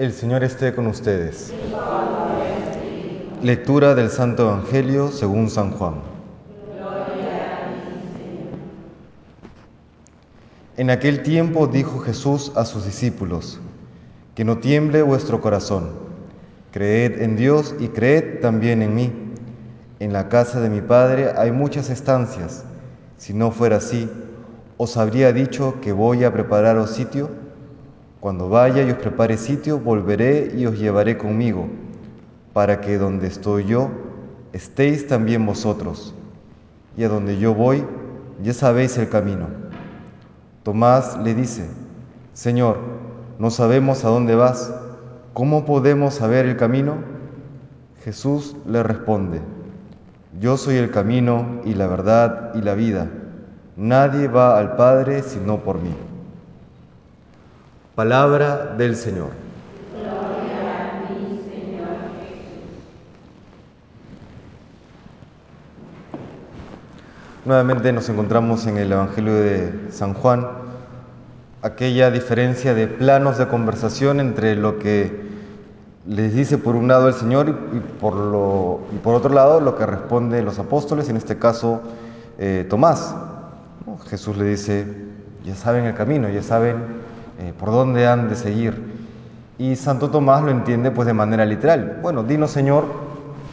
El Señor esté con ustedes. Lectura del Santo Evangelio según San Juan. En aquel tiempo dijo Jesús a sus discípulos, que no tiemble vuestro corazón, creed en Dios y creed también en mí. En la casa de mi Padre hay muchas estancias, si no fuera así, os habría dicho que voy a prepararos sitio. Cuando vaya y os prepare sitio, volveré y os llevaré conmigo, para que donde estoy yo, estéis también vosotros. Y a donde yo voy, ya sabéis el camino. Tomás le dice, Señor, no sabemos a dónde vas, ¿cómo podemos saber el camino? Jesús le responde, Yo soy el camino y la verdad y la vida. Nadie va al Padre sino por mí. Palabra del Señor. Gloria a ti, Señor Jesús. Nuevamente nos encontramos en el Evangelio de San Juan, aquella diferencia de planos de conversación entre lo que les dice por un lado el Señor y por, lo, otro lado lo que responden los apóstoles, en este caso eh, Tomás. Jesús le dice, ya saben el camino, ya saben eh, por dónde han de seguir. Y Santo Tomás lo entiende pues de manera literal. Bueno, dinos Señor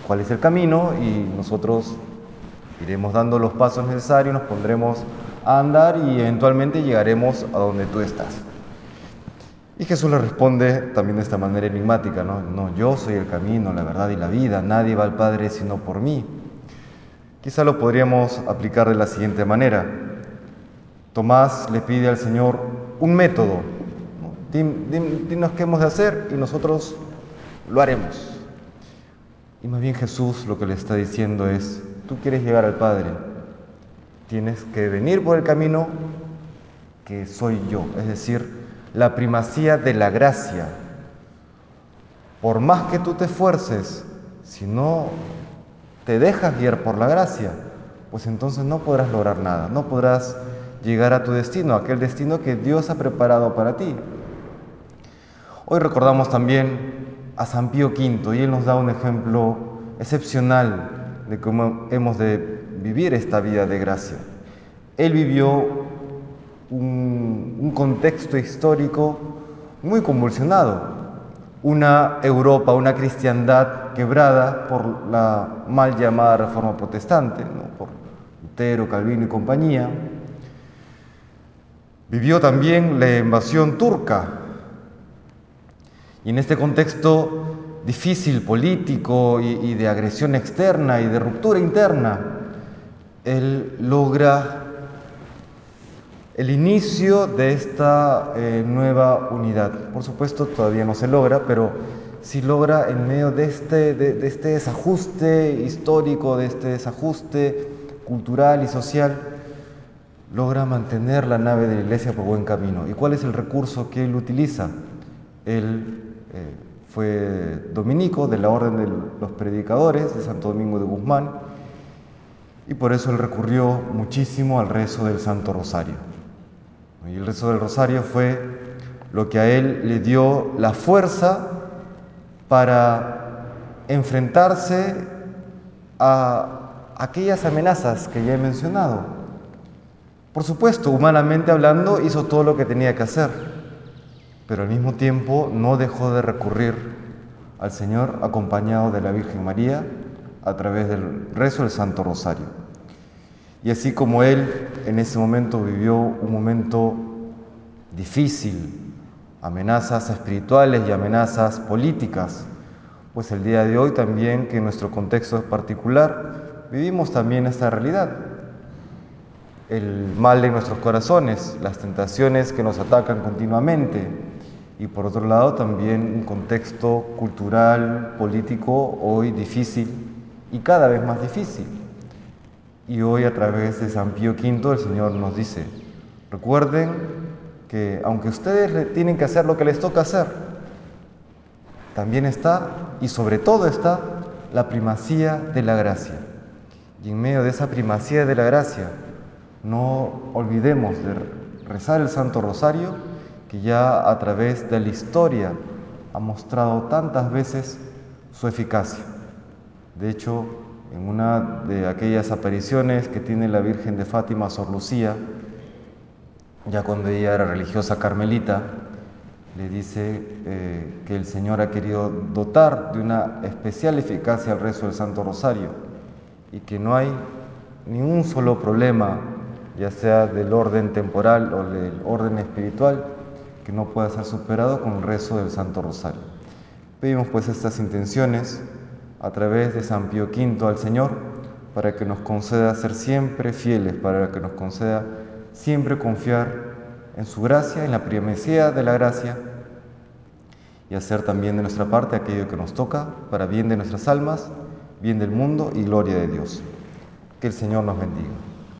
cuál es el camino y nosotros iremos dando los pasos necesarios, nos pondremos a andar y eventualmente llegaremos a donde tú estás. Y Jesús le responde también de esta manera enigmática, ¿no? No, yo soy el camino, la verdad y la vida, nadie va al Padre sino por mí. Quizá lo podríamos aplicar de la siguiente manera. Tomás le pide al Señor un método. Dinos qué hemos de hacer y nosotros lo haremos. Y más bien Jesús lo que le está diciendo es, tú quieres llegar al Padre, tienes que venir por el camino que soy yo, es decir, la primacía de la gracia. Por más que tú te esfuerces, si no te dejas guiar por la gracia, pues entonces no podrás lograr nada, no podrás llegar a tu destino, aquel destino que Dios ha preparado para ti. Hoy recordamos también a San Pío V y él nos da un ejemplo excepcional de cómo hemos de vivir esta vida de gracia. Él vivió un, contexto histórico muy convulsionado, una Europa, una cristiandad quebrada por la mal llamada reforma protestante, por Lutero, Calvino y compañía. Vivió también la invasión turca. Y en este contexto difícil político y, de agresión externa y de ruptura interna, él logra el inicio de esta eh, nueva unidad. Por supuesto, todavía no se logra, pero sí logra en medio de este, de este desajuste histórico, de este desajuste cultural y social, logra mantener la nave de la iglesia por buen camino. ¿Y cuál es el recurso que él utiliza? Él eh, fue dominico de la Orden de los Predicadores de Santo Domingo de Guzmán y por eso él recurrió muchísimo al rezo del Santo Rosario. Y el rezo del Rosario fue lo que a él le dio la fuerza para enfrentarse a aquellas amenazas que ya he mencionado. Por supuesto, humanamente hablando, hizo todo lo que tenía que hacer, pero al mismo tiempo no dejó de recurrir al Señor acompañado de la Virgen María a través del rezo del Santo Rosario. Y así como él en ese momento vivió un momento difícil, amenazas espirituales y amenazas políticas, pues el día de hoy también que en nuestro contexto particular vivimos también esta realidad. El mal de nuestros corazones, las tentaciones que nos atacan continuamente y por otro lado también un contexto cultural, político hoy difícil y cada vez más difícil. Y hoy a través de San Pío V el Señor nos dice, recuerden que aunque ustedes tienen que hacer lo que les toca hacer, también está y sobre todo está la primacía de la gracia. Y en medio de esa primacía de la gracia, no olvidemos de rezar el Santo Rosario, que ya a través de la historia ha mostrado tantas veces su eficacia. De hecho, en una de aquellas apariciones que tiene la Virgen de Fátima Sor Lucía, ya cuando ella era religiosa carmelita, le dice eh, que el Señor ha querido dotar de una especial eficacia al rezo del Santo Rosario y que no hay ningún solo problema, ya sea del orden temporal o del orden espiritual, que no pueda ser superado con el rezo del Santo Rosario. Pedimos pues estas intenciones a través de San Pío V al Señor para que nos conceda ser siempre fieles, para que nos conceda siempre confiar en su gracia, en la primacía de la gracia y hacer también de nuestra parte aquello que nos toca para bien de nuestras almas, bien del mundo y gloria de Dios. Que el Señor nos bendiga.